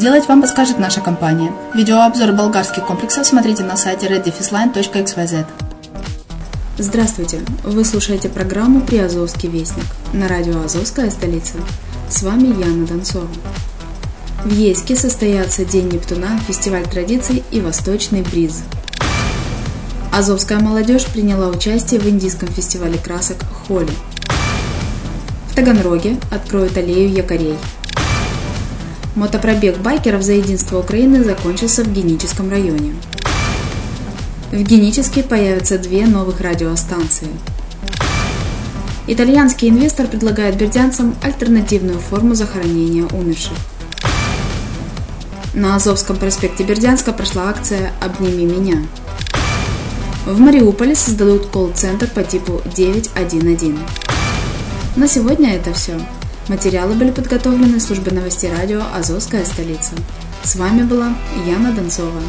сделать, вам подскажет наша компания. Видеообзор болгарских комплексов смотрите на сайте reddefisline.xyz. Здравствуйте! Вы слушаете программу «Приазовский вестник» на радио «Азовская столица». С вами Яна Донцова. В Ейске состоятся День Нептуна, фестиваль традиций и Восточный бриз. Азовская молодежь приняла участие в индийском фестивале красок Холи. В Таганроге откроют аллею якорей. Мотопробег байкеров за единство Украины закончился в Геническом районе. В Геническе появятся две новых радиостанции. Итальянский инвестор предлагает бердянцам альтернативную форму захоронения умерших. На Азовском проспекте Бердянска прошла акция «Обними меня». В Мариуполе создадут колл-центр по типу 911. На сегодня это все. Материалы были подготовлены службой новостей радио «Азовская столица». С вами была Яна Донцова.